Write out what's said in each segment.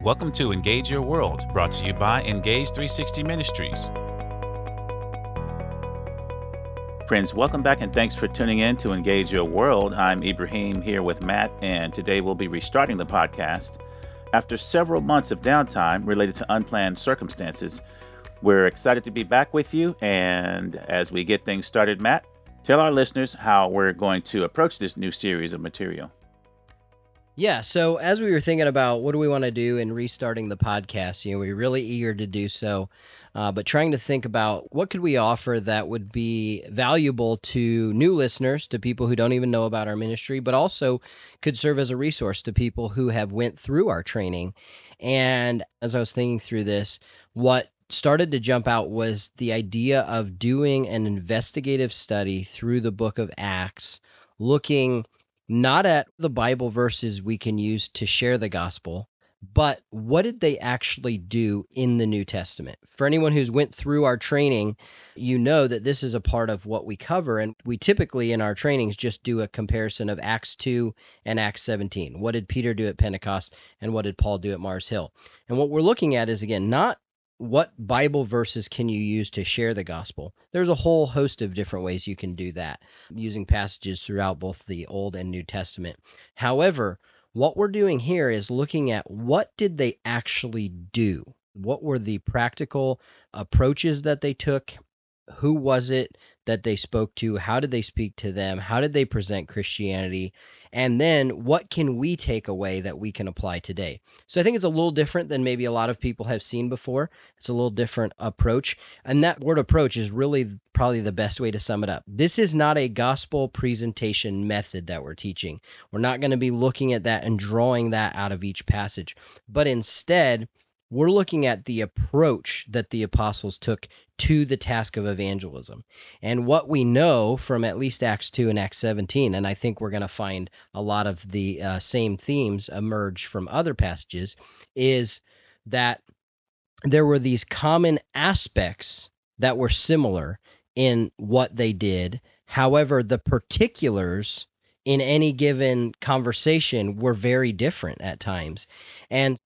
Welcome to Engage Your World, brought to you by Engage 360 Ministries. Friends, welcome back and thanks for tuning in to Engage Your World. I'm Ibrahim here with Matt, and today we'll be restarting the podcast. After several months of downtime related to unplanned circumstances, we're excited to be back with you. And as we get things started, Matt, tell our listeners how we're going to approach this new series of material. Yeah. So as we were thinking about what do we want to do in restarting the podcast, you know, we are really eager to do so, uh, but trying to think about what could we offer that would be valuable to new listeners, to people who don't even know about our ministry, but also could serve as a resource to people who have went through our training. And as I was thinking through this, what started to jump out was the idea of doing an investigative study through the book of Acts, looking not at the Bible verses we can use to share the gospel, but what did they actually do in the New Testament? For anyone who's went through our training, you know that this is a part of what we cover and we typically in our trainings just do a comparison of Acts 2 and Acts 17. What did Peter do at Pentecost and what did Paul do at Mars Hill? And what we're looking at is again not what Bible verses can you use to share the gospel? There's a whole host of different ways you can do that using passages throughout both the Old and New Testament. However, what we're doing here is looking at what did they actually do? What were the practical approaches that they took? Who was it that they spoke to? How did they speak to them? How did they present Christianity? And then what can we take away that we can apply today? So I think it's a little different than maybe a lot of people have seen before. It's a little different approach. And that word approach is really probably the best way to sum it up. This is not a gospel presentation method that we're teaching. We're not going to be looking at that and drawing that out of each passage, but instead, we're looking at the approach that the apostles took to the task of evangelism. And what we know from at least Acts 2 and Acts 17, and I think we're going to find a lot of the uh, same themes emerge from other passages, is that there were these common aspects that were similar in what they did. However, the particulars in any given conversation were very different at times. And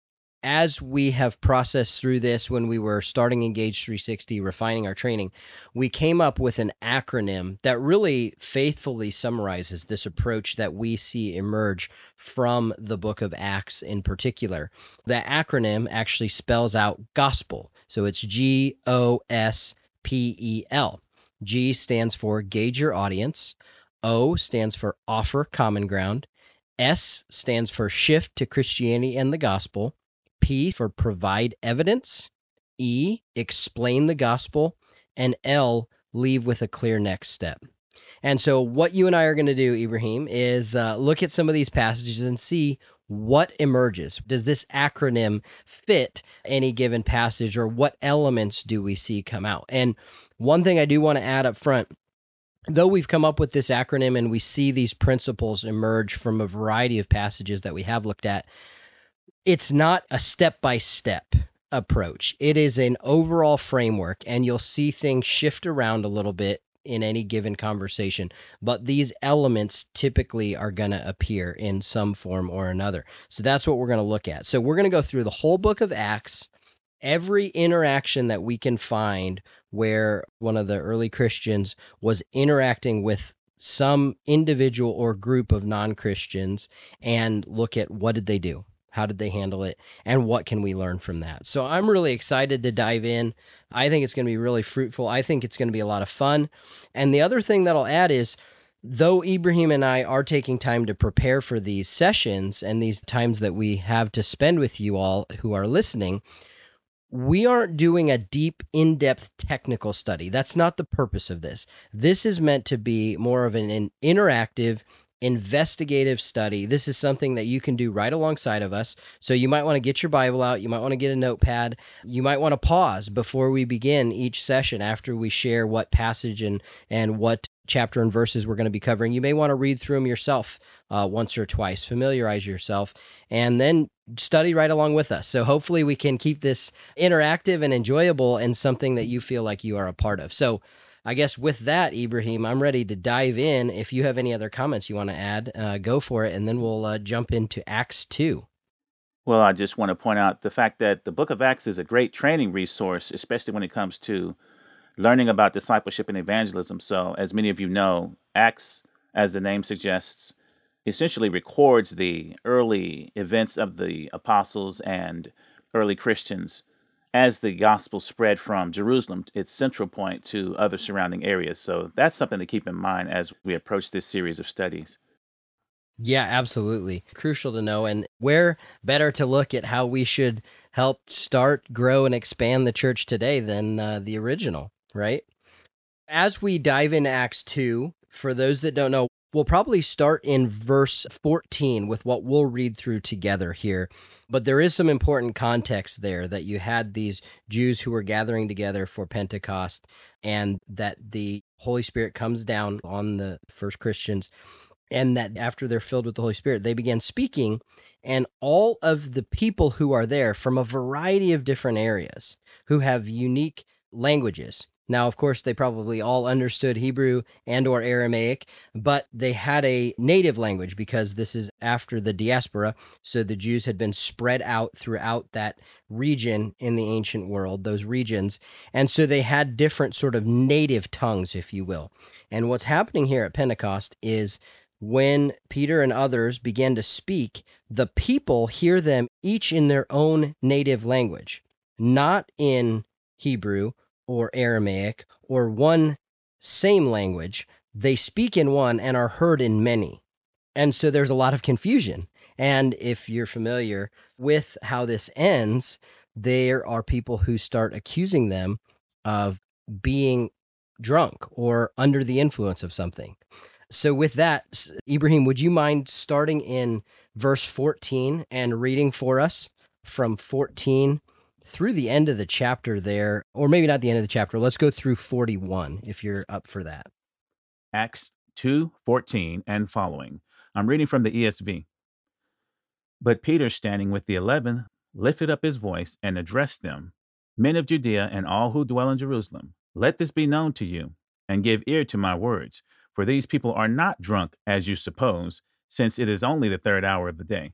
as we have processed through this when we were starting Engage 360, refining our training, we came up with an acronym that really faithfully summarizes this approach that we see emerge from the book of Acts in particular. The acronym actually spells out gospel. So it's G O S P E L. G stands for gauge your audience, O stands for offer common ground, S stands for shift to Christianity and the gospel. P for provide evidence, E, explain the gospel, and L, leave with a clear next step. And so, what you and I are going to do, Ibrahim, is uh, look at some of these passages and see what emerges. Does this acronym fit any given passage, or what elements do we see come out? And one thing I do want to add up front though we've come up with this acronym and we see these principles emerge from a variety of passages that we have looked at, it's not a step by step approach. It is an overall framework, and you'll see things shift around a little bit in any given conversation. But these elements typically are going to appear in some form or another. So that's what we're going to look at. So we're going to go through the whole book of Acts, every interaction that we can find where one of the early Christians was interacting with some individual or group of non Christians and look at what did they do? How did they handle it? And what can we learn from that? So I'm really excited to dive in. I think it's going to be really fruitful. I think it's going to be a lot of fun. And the other thing that I'll add is, though Ibrahim and I are taking time to prepare for these sessions and these times that we have to spend with you all who are listening, we aren't doing a deep, in depth technical study. That's not the purpose of this. This is meant to be more of an, an interactive, investigative study. This is something that you can do right alongside of us. So you might want to get your Bible out. You might want to get a notepad. You might want to pause before we begin each session after we share what passage and, and what chapter and verses we're going to be covering. You may want to read through them yourself uh, once or twice, familiarize yourself, and then study right along with us. So hopefully we can keep this interactive and enjoyable and something that you feel like you are a part of. So I guess with that, Ibrahim, I'm ready to dive in. If you have any other comments you want to add, uh, go for it, and then we'll uh, jump into Acts 2. Well, I just want to point out the fact that the book of Acts is a great training resource, especially when it comes to learning about discipleship and evangelism. So, as many of you know, Acts, as the name suggests, essentially records the early events of the apostles and early Christians as the gospel spread from Jerusalem, its central point, to other surrounding areas. So that's something to keep in mind as we approach this series of studies. Yeah, absolutely. Crucial to know. And where better to look at how we should help start, grow, and expand the church today than uh, the original, right? As we dive into Acts 2, for those that don't know, we'll probably start in verse 14 with what we'll read through together here. But there is some important context there that you had these Jews who were gathering together for Pentecost and that the Holy Spirit comes down on the first Christians and that after they're filled with the Holy Spirit, they begin speaking, and all of the people who are there from a variety of different areas who have unique languages. Now, of course, they probably all understood Hebrew and or Aramaic, but they had a native language because this is after the diaspora, so the Jews had been spread out throughout that region in the ancient world, those regions, and so they had different sort of native tongues, if you will. And what's happening here at Pentecost is when Peter and others began to speak, the people hear them each in their own native language, not in Hebrew or Aramaic or one same language. They speak in one and are heard in many. And so there's a lot of confusion. And if you're familiar with how this ends, there are people who start accusing them of being drunk or under the influence of something. So, with that, Ibrahim, would you mind starting in verse 14 and reading for us from 14 through the end of the chapter there, or maybe not the end of the chapter. Let's go through 41 if you're up for that. Acts 2 14 and following. I'm reading from the ESV. But Peter, standing with the eleven, lifted up his voice and addressed them Men of Judea and all who dwell in Jerusalem, let this be known to you, and give ear to my words. For these people are not drunk, as you suppose, since it is only the third hour of the day.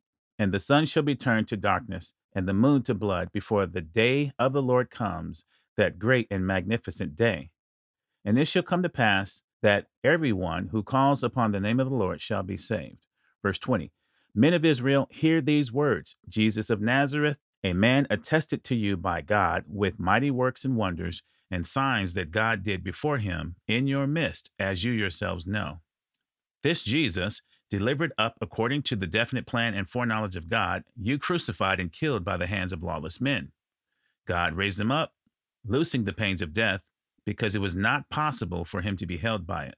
And the sun shall be turned to darkness and the moon to blood before the day of the Lord comes, that great and magnificent day. And it shall come to pass that everyone who calls upon the name of the Lord shall be saved. Verse 20 Men of Israel, hear these words Jesus of Nazareth, a man attested to you by God with mighty works and wonders and signs that God did before him in your midst, as you yourselves know. This Jesus, delivered up according to the definite plan and foreknowledge of God, you crucified and killed by the hands of lawless men. God raised him up, loosing the pains of death, because it was not possible for him to be held by it.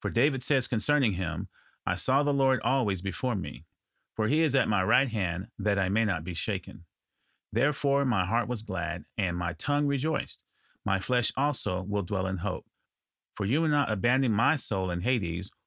For David says concerning him, I saw the Lord always before me, for he is at my right hand, that I may not be shaken. Therefore my heart was glad, and my tongue rejoiced my flesh also will dwell in hope. For you will not abandon my soul in Hades,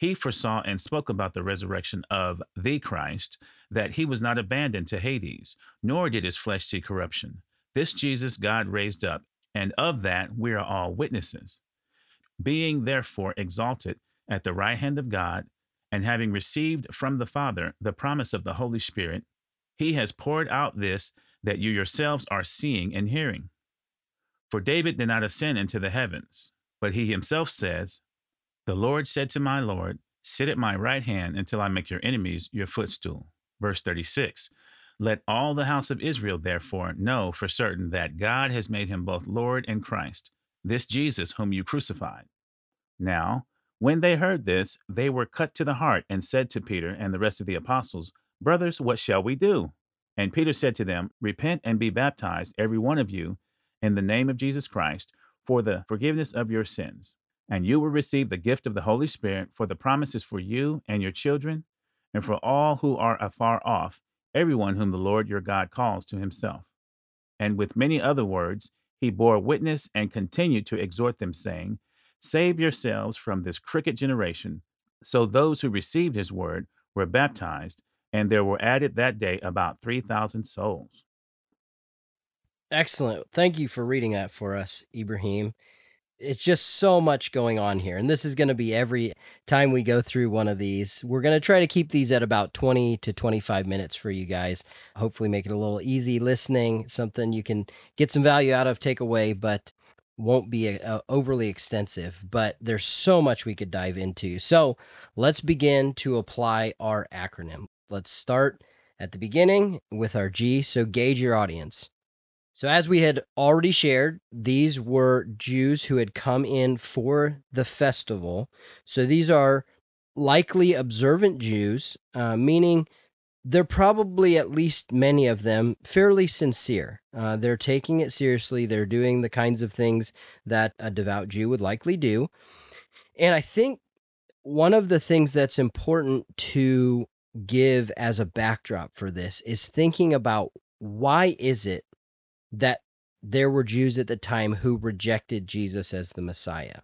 He foresaw and spoke about the resurrection of the Christ, that he was not abandoned to Hades, nor did his flesh see corruption. This Jesus God raised up, and of that we are all witnesses. Being therefore exalted at the right hand of God, and having received from the Father the promise of the Holy Spirit, he has poured out this that you yourselves are seeing and hearing. For David did not ascend into the heavens, but he himself says, The Lord said to my Lord, Sit at my right hand until I make your enemies your footstool. Verse 36 Let all the house of Israel, therefore, know for certain that God has made him both Lord and Christ, this Jesus whom you crucified. Now, when they heard this, they were cut to the heart and said to Peter and the rest of the apostles, Brothers, what shall we do? And Peter said to them, Repent and be baptized, every one of you, in the name of Jesus Christ, for the forgiveness of your sins. And you will receive the gift of the Holy Spirit, for the promises for you and your children, and for all who are afar off, everyone whom the Lord your God calls to himself. And with many other words, he bore witness and continued to exhort them, saying, Save yourselves from this crooked generation. So those who received his word were baptized, and there were added that day about 3,000 souls. Excellent. Thank you for reading that for us, Ibrahim it's just so much going on here. And this is going to be every time we go through one of these. We're going to try to keep these at about 20 to 25 minutes for you guys. Hopefully, make it a little easy listening, something you can get some value out of, take away, but won't be a, a overly extensive. But there's so much we could dive into. So let's begin to apply our acronym. Let's start at the beginning with our G. So gauge your audience. So, as we had already shared, these were Jews who had come in for the festival. So, these are likely observant Jews, uh, meaning they're probably, at least many of them, fairly sincere. Uh, they're taking it seriously. They're doing the kinds of things that a devout Jew would likely do. And I think one of the things that's important to give as a backdrop for this is thinking about why is it that there were Jews at the time who rejected Jesus as the Messiah.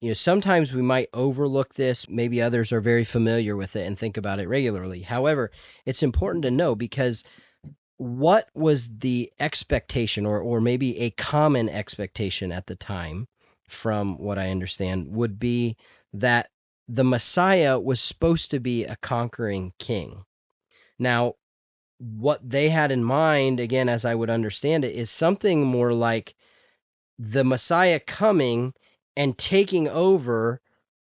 You know, sometimes we might overlook this. Maybe others are very familiar with it and think about it regularly. However, it's important to know because what was the expectation, or, or maybe a common expectation at the time, from what I understand, would be that the Messiah was supposed to be a conquering king. Now, what they had in mind, again, as I would understand it, is something more like the Messiah coming and taking over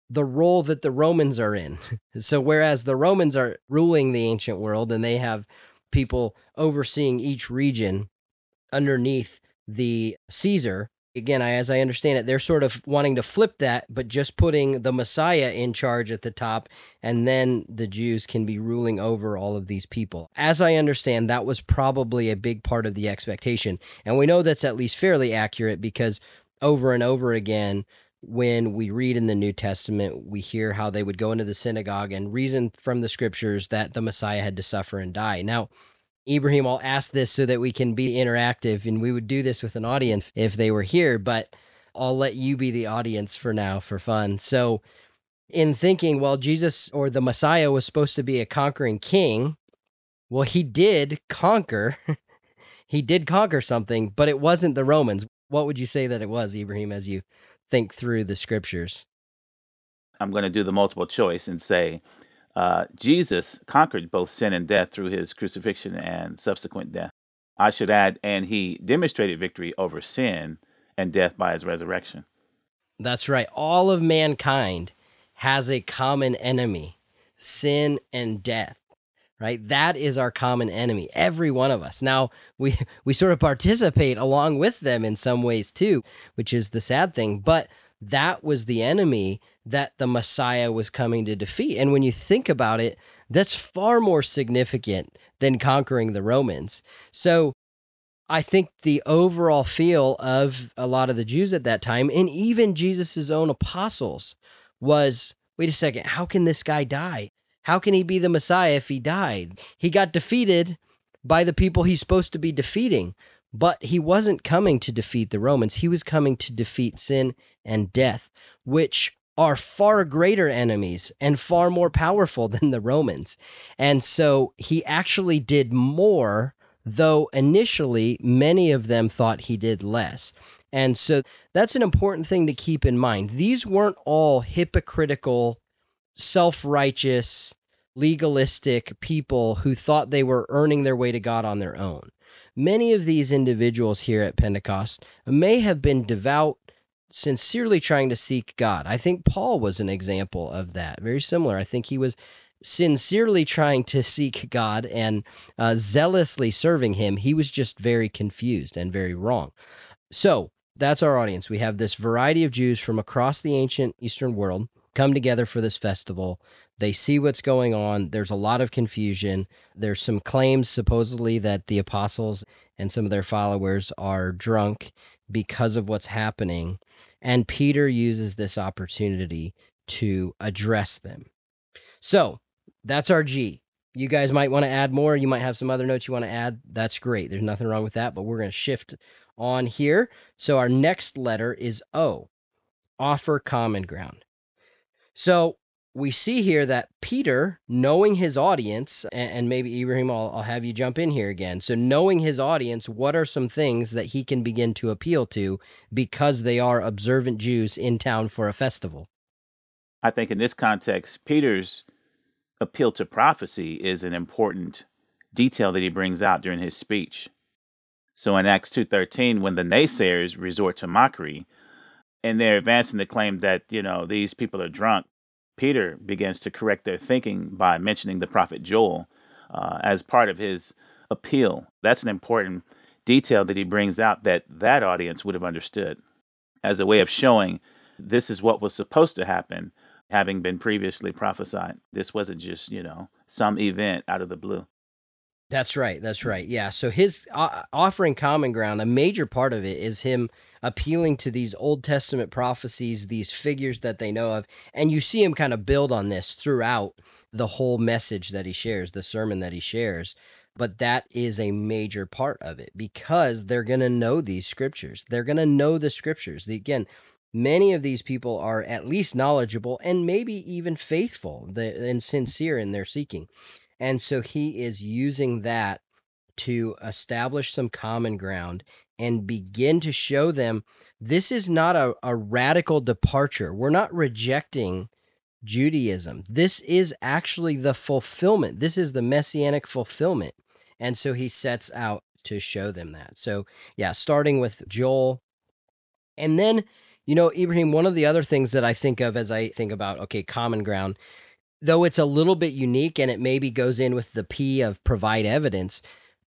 the role that the Romans are in. so, whereas the Romans are ruling the ancient world and they have people overseeing each region underneath the Caesar, again, I, as I understand it, they're sort of wanting to flip that, but just putting the Messiah in charge at the top, and then the Jews can be ruling over all of these people. As I understand, that was probably a big part of the expectation. And we know that's at least fairly accurate because over and over again, when we read in the New Testament, we hear how they would go into the synagogue and reason from the scriptures that the Messiah had to suffer and die. Now, Ibrahim, I'll ask this so that we can be interactive and we would do this with an audience if they were here, but I'll let you be the audience for now for fun. So, in thinking, well, Jesus or the Messiah was supposed to be a conquering king, well, he did conquer. he did conquer something, but it wasn't the Romans. What would you say that it was, Ibrahim, as you think through the scriptures? I'm going to do the multiple choice and say uh, Jesus conquered both sin and death through his crucifixion and subsequent death. I should add, and he demonstrated victory over sin and death by his resurrection. That's right. All of mankind has a common enemy sin and death right that is our common enemy every one of us now we we sort of participate along with them in some ways too which is the sad thing but that was the enemy that the Messiah was coming to defeat. And when you think about it, that's far more significant than conquering the Romans. So I think the overall feel of a lot of the Jews at that time, and even Jesus' own apostles, was wait a second, how can this guy die? How can he be the Messiah if he died? He got defeated by the people he's supposed to be defeating. But he wasn't coming to defeat the Romans. He was coming to defeat sin and death, which are far greater enemies and far more powerful than the Romans. And so he actually did more, though initially many of them thought he did less. And so that's an important thing to keep in mind. These weren't all hypocritical, self righteous, legalistic people who thought they were earning their way to God on their own. Many of these individuals here at Pentecost may have been devout, sincerely trying to seek God. I think Paul was an example of that. Very similar. I think he was sincerely trying to seek God and uh, zealously serving Him. He was just very confused and very wrong. So that's our audience. We have this variety of Jews from across the ancient Eastern world come together for this festival. They see what's going on. There's a lot of confusion. There's some claims, supposedly, that the apostles and some of their followers are drunk because of what's happening. And Peter uses this opportunity to address them. So that's our G. You guys might want to add more. You might have some other notes you want to add. That's great. There's nothing wrong with that, but we're going to shift on here. So our next letter is O, offer common ground. So we see here that Peter, knowing his audience, and, maybe Ibrahim, I'll, I'll have you jump in here again. So, knowing his audience, what are some things that he can begin to appeal to because they are observant Jews in town for a festival? I think in this context, Peter's appeal to prophecy is an important detail that he brings out during his speech. So in Acts 2:13 when the naysayers resort to mockery and they're advancing the claim that, you know, these people are drunk, Peter begins to correct their thinking by mentioning the prophet Joel uh, as part of his appeal. That's an important detail that he brings out that that audience would have understood as a way of showing this is what was supposed to happen having been previously prophesied. This wasn't just, you know, some event out of the blue. That's right. That's right. Yeah. So his uh, offering common ground, a major part of it is him appealing to these Old Testament prophecies, these figures that they know of. And you see him kind of build on this throughout the whole message that he shares, the sermon that he shares. But that is a major part of it because they're going to know these scriptures. They're going to know the scriptures. The, again, many of these people are at least knowledgeable and maybe even faithful and sincere in their seeking. And so he is using that to establish some common ground and begin to show them this is not a, a radical departure. We're not rejecting Judaism. This is actually the fulfillment. This is the messianic fulfillment. And so he sets out to show them that. So, yeah, starting with Joel. And then you know, Ibrahim, one of the other things that I think of as I think about, okay, common ground, though it's a little bit unique and it maybe goes in with the P of provide evidence,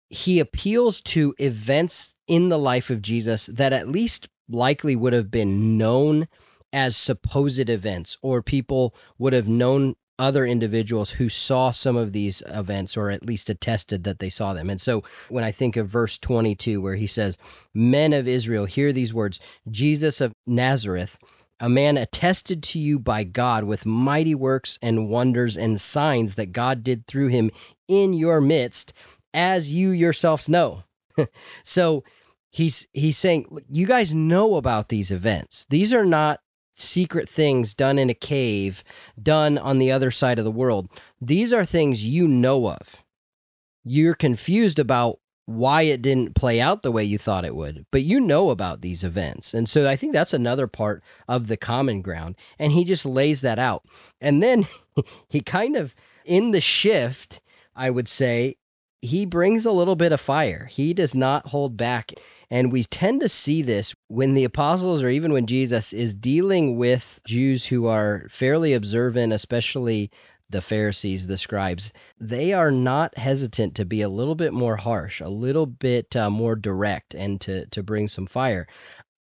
he appeals to events in the life of Jesus that at least likely would have been known as supposed events or people would have known other individuals who saw some of these events or at least attested that they saw them. And so when I think of verse 22, where he says, Men of Israel, hear these words Jesus of Nazareth, a man attested to you by God with mighty works and wonders and signs that God did through him in your midst, as you yourselves know. so he's he's saying you guys know about these events. These are not secret things done in a cave, done on the other side of the world. These are things you know of. You're confused about why it didn't play out the way you thought it would, but you know about these events. And so I think that's another part of the common ground. And he just lays that out. And then he kind of, in the shift, I would say, he brings a little bit of fire. He does not hold back. And we tend to see this when the apostles or even when Jesus is dealing with Jews who are fairly observant, especially the Pharisees, the scribes, they are not hesitant to be a little bit more harsh, a little bit uh, more direct, and to, to bring some fire.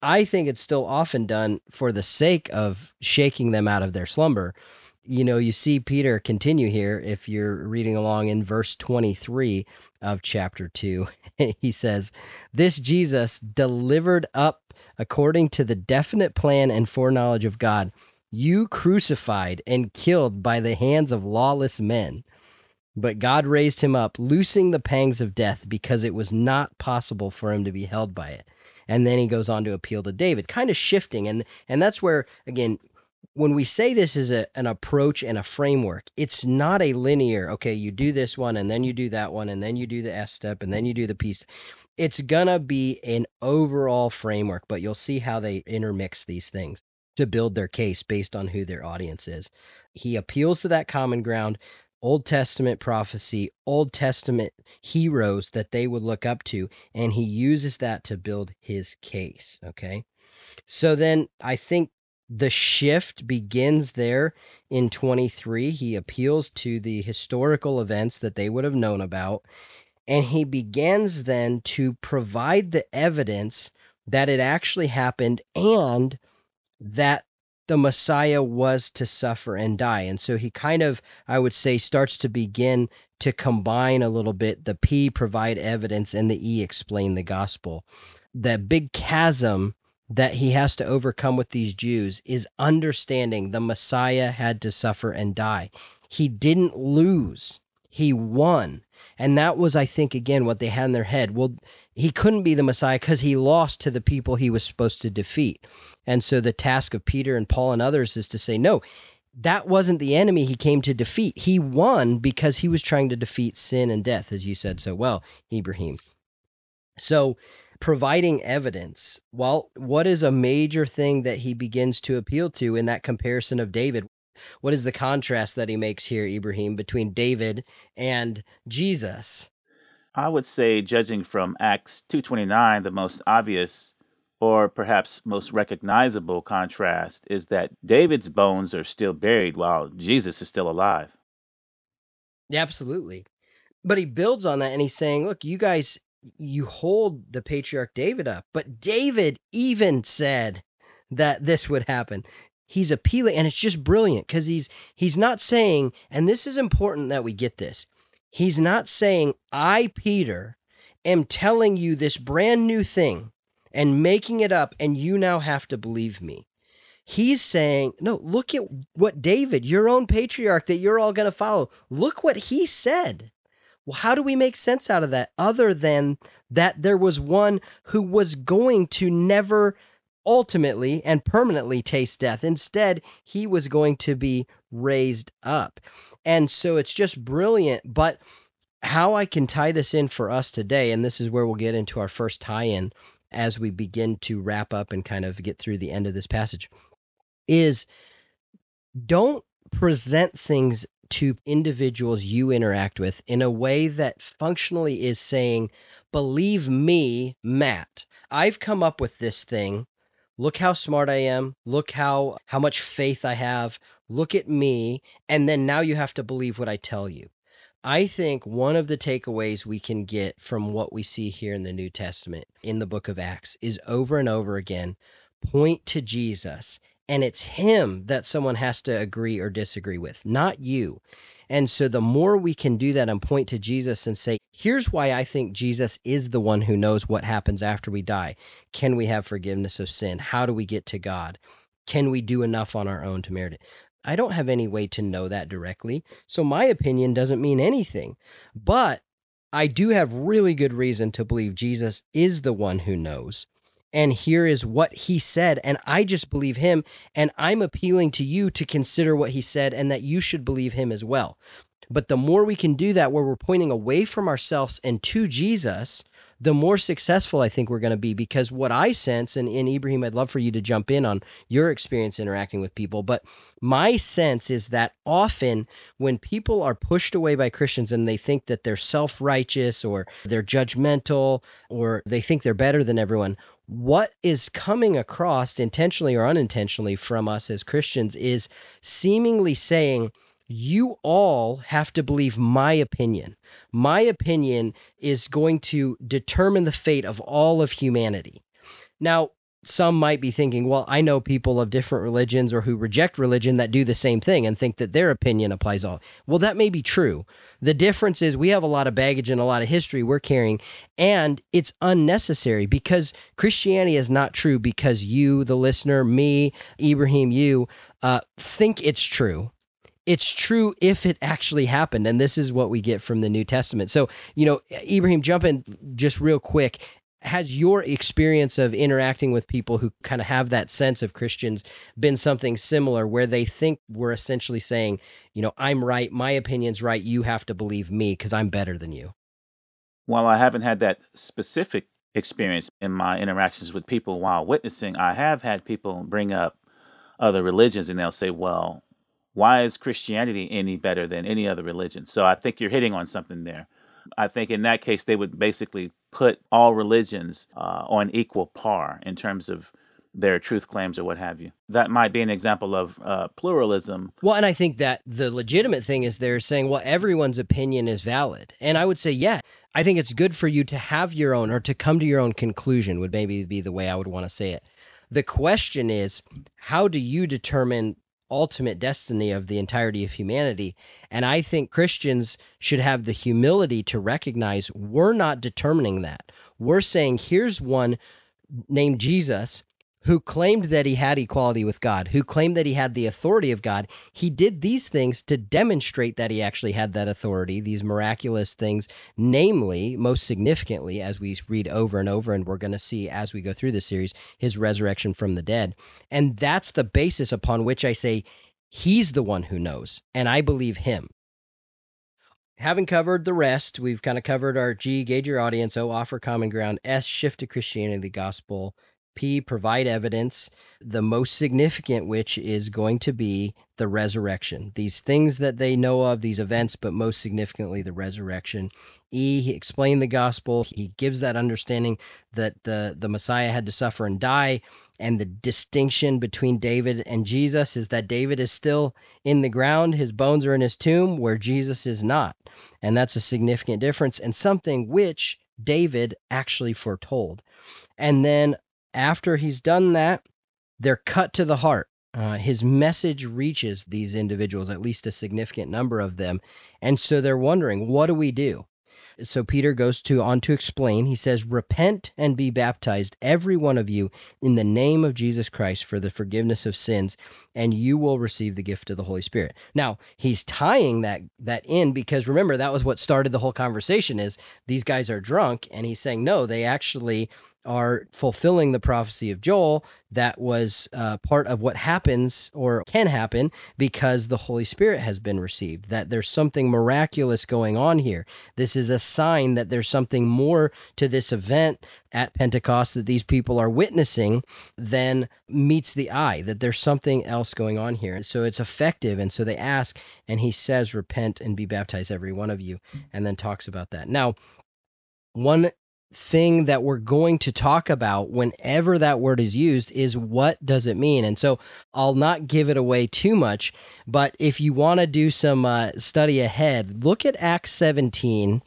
I think it's still often done for the sake of shaking them out of their slumber. You know, you see Peter continue here if you're reading along in verse 23 of chapter 2. he says, This Jesus delivered up according to the definite plan and foreknowledge of God, you crucified and killed by the hands of lawless men. But God raised him up, loosing the pangs of death because it was not possible for him to be held by it. And then he goes on to appeal to David, kind of shifting. And, and that's where, again, when we say this is a, an approach and a framework, it's not a linear, okay, you do this one and then you do that one and then you do the S step and then you do the piece. It's to be an overall framework, but you'll see how they intermix these things to build their case based on who their audience is. He appeals to that common ground, Old Testament prophecy, Old Testament heroes that they would look up to, and he uses that to build his case, okay? So then I think the shift begins there in 23. He appeals to the historical events that they would have known about. And he begins then to provide the evidence that it actually happened and that the Messiah was to suffer and die. And so he kind of, I would say, starts to begin to combine a little bit the P provide evidence and the E explain the gospel. The big chasm that he has to overcome with these Jews is understanding the Messiah had to suffer and die. He didn't lose, he won. And that was, I think, again, what they had in their head. Well, he couldn't be the Messiah because he lost to the people he was supposed to defeat. And so the task of Peter and Paul and others is to say, no, that wasn't the enemy he came to defeat. He won because he was trying to defeat sin and death, as you said so well, Ibrahim. So, providing evidence, well, what is a major thing that he begins to appeal to in that comparison of David? What is the contrast that he makes here, Ibrahim, between David and Jesus? I would say, judging from Acts 2.29, the most obvious or perhaps most recognizable contrast is that David's bones are still buried while Jesus is still alive. Yeah, absolutely. But he builds on that and he's saying, look, you guys, you hold the patriarch David up, but David even said that this would happen. He's appealing and it's just brilliant because he's he's not saying, and this is important that we get this. He's not saying, I, Peter, am telling you this brand new thing and making it up, and you now have to believe me. He's saying, no, look at what David, your own patriarch that you're all going to follow, look what he said. Well, how do we make sense out of that other than that there was one who was going to never ultimately and permanently taste death? Instead, he was going to be raised up. And so it's just brilliant. But how I can tie this in for us today, and this is where we'll get into our first tie in as we begin to wrap up and kind of get through the end of this passage, is don't present things to individuals you interact with in a way that functionally is saying, Believe me, Matt, I've come up with this thing look how smart i am. Look how how much faith i have. Look at me and then now you have to believe what i tell you. I think one of the takeaways we can get from what we see here in the new testament in the book of acts is over and over again point to jesus and it's him that someone has to agree or disagree with not you and so the more we can do that and point to Jesus and say, here's why I think Jesus is the one who knows what happens after we die. Can we have forgiveness of sin? How do we get to God? Can we do enough on our own to merit it? I don't have any way to know that directly. So my opinion doesn't mean anything. But I do have really good reason to believe Jesus is the one who knows and here is what he said and i just believe him and i'm appealing to you to consider what he said and that you should believe him as well. But the more we can do that where we're pointing away from ourselves and to jesus the more successful I think we're going to be because what I sense, and, and Ibrahim, I'd love for you to jump in on your experience interacting with people, but my sense is that often when people are pushed away by Christians and they think that they're self righteous or they're judgmental or they think they're better than everyone, what is coming across intentionally or unintentionally from us as Christians is seemingly saying, you all have to believe my opinion. My opinion is going to determine the fate of all of humanity. Now, some might be thinking, well, I know people of different religions or who reject religion that do the same thing and think that their opinion applies all. Well, that may be true. The difference is we have a lot of baggage and a lot of history we're carrying, and it's unnecessary because Christianity is not true because you, the listener, me, Ibrahim, you, uh, think it's true it's true if it actually happened. And this is what we get from the New Testament. So, you know, Ibrahim, jump in just real quick. Has your experience of interacting with people who kind of have that sense of Christians been something similar where they think we're essentially saying, you know, I'm right, my opinion's right, you have to believe me because I'm better than you? While I haven't had that specific experience in my interactions with people while witnessing, I have had people bring up other religions and they'll say, well, why is Christianity any better than any other religion? So I think you're hitting on something there. I think in that case, they would basically put all religions uh, on equal par in terms of their truth claims or what have you. That might be an example of uh, pluralism. Well, and I think that the legitimate thing is they're saying, well, everyone's opinion is valid. And I would say, yeah, I think it's good for you to have your own or to come to your own conclusion, would maybe be the way I would want to say it. The question is, how do you determine ultimate destiny of the entirety of humanity. And I think Christians should have the humility to recognize we're not determining that. We're saying here's one named Jesus who claimed that he had equality with God, who claimed that he had the authority of God. He did these things to demonstrate that he actually had that authority, these miraculous things, namely, most significantly, as we read over and over, and we're going to see as we go through this series, his resurrection from the dead. And that's the basis upon which I say he's the one who knows, and I believe him. Having covered the rest, we've kind of covered our G, gauge your audience, O, offer common ground, S, shift to Christianity, the gospel, P, provide evidence, the most significant which is going to be the resurrection. These things that they know of, these events, but most significantly the resurrection. E, he explained the gospel. He gives that understanding that the, the Messiah had to suffer and die. And the distinction between David and Jesus is that David is still in the ground, his bones are in his tomb, where Jesus is not. And that's a significant difference and something which David actually foretold. And then after he's done that, they're cut to the heart. Uh, his message reaches these individuals, at least a significant number of them. And so they're wondering, what do we do? So Peter goes to on to explain. He says, "Repent and be baptized, every one of you, in the name of Jesus Christ for the forgiveness of sins, and you will receive the gift of the Holy Spirit." Now, he's tying that that in because remember that was what started the whole conversation is these guys are drunk and he's saying, "No, they actually are fulfilling the prophecy of Joel that was uh, part of what happens or can happen because the Holy Spirit has been received, that there's something miraculous going on here. This is a sign that there's something more to this event at Pentecost that these people are witnessing than meets the eye, that there's something else going on here. And So it's effective. And so they ask, and he says, Repent and be baptized, every one of you, and then talks about that. Now, one thing that we're going to talk about whenever that word is used is what does it mean? And so i'll not give it away too much but if you want to do some uh, study ahead look at acts 17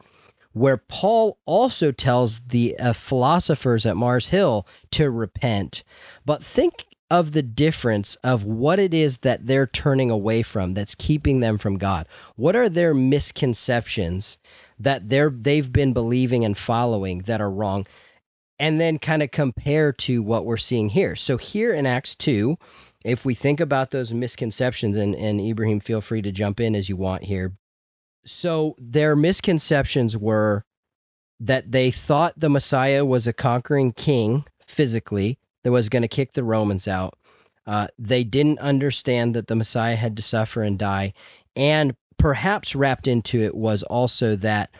where paul also tells the uh, philosophers at mars hill to repent. But think of the difference of what it is that they're turning away from that's keeping them from god. What are their misconceptions that they're they've been believing and following that are wrong? And then kind of compare to what we're seeing here. So here in acts 2 if we think about those misconceptions and, and ibrahim feel free to jump in as you want here. So their misconceptions were that they thought the messiah was a conquering king physically that was going to kick the romans out uh, they didn't understand that the messiah had to suffer and die and perhaps wrapped into it was also that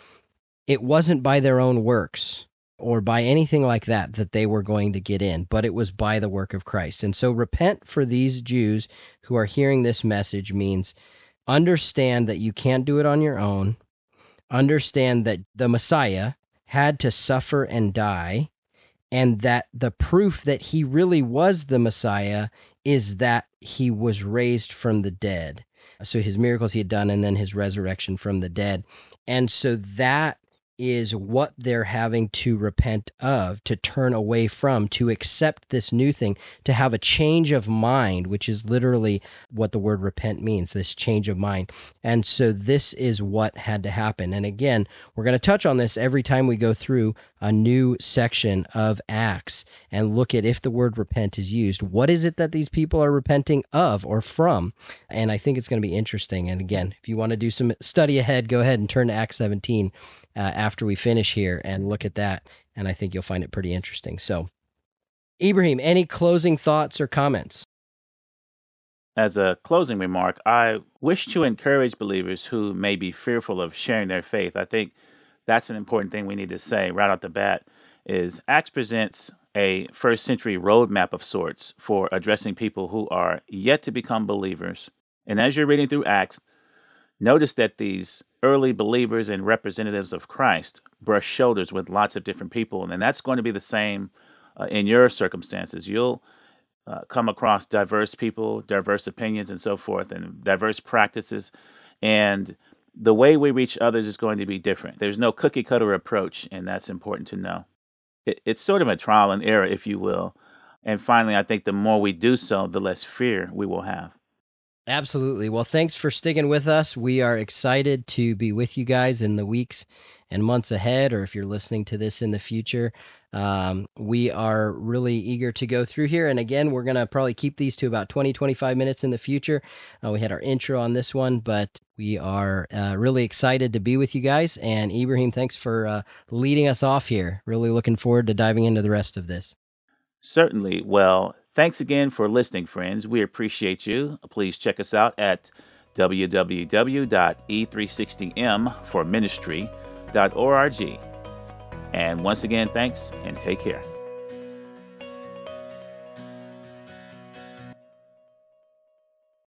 it wasn't by their own works or by anything like that that they were going to get in, but it was by the work of Christ. And so, repent for these Jews who are hearing this message means understand that you can't do it on your own, understand that the Messiah had to suffer and die, and that the proof that he really was the Messiah is that he was raised from the dead. So his miracles he had done, and then his resurrection from the dead. And so that is what they're having to repent of, to turn away from, to accept this new thing, to have a change of mind, which is literally what the word repent means this change of mind. And so this is what had to happen. And again, we're going to touch on this every time we go through a new section of Acts and look at if the word repent is used. What is it that these people are repenting of or from? And I think it's going to be interesting. And again, if you want to do some study ahead, go ahead and turn to Acts 17 uh, after we finish here and look at that. And I think you'll find it pretty interesting. So, Ibrahim, any closing thoughts or comments? As a closing remark, I wish to encourage believers who may be fearful of sharing their faith. I think that's an important thing we need to say right off the bat is Acts presents a first century roadmap of sorts for addressing people who are yet to become believers. And as you're reading through Acts, notice that these early believers and representatives of Christ brush shoulders with lots of different people, and that's going to be the same uh, in your circumstances. You'll uh, come across diverse people, diverse opinions, and so forth, and diverse practices. And the way we reach others is going to be different. There's no cookie cutter approach, and that's important to know. It, it's sort of a trial and error, if you will. And finally, I think the more we do so, the less fear we will have. Absolutely. Well, thanks for sticking with us. We are excited to be with you guys in the weeks and months ahead, or if you're listening to this in the future. Um, we are really eager to go through here. And again, we're going to probably keep these to about 20, 25 minutes in the future. Uh, we had our intro on this one, but we are uh, really excited to be with you guys. And Ibrahim, thanks for uh, leading us off here. Really looking forward to diving into the rest of this. Certainly. Well, thanks again for listening, friends. We appreciate you. Please check us out at www.e360m for ministry.org. And once again, thanks and take care.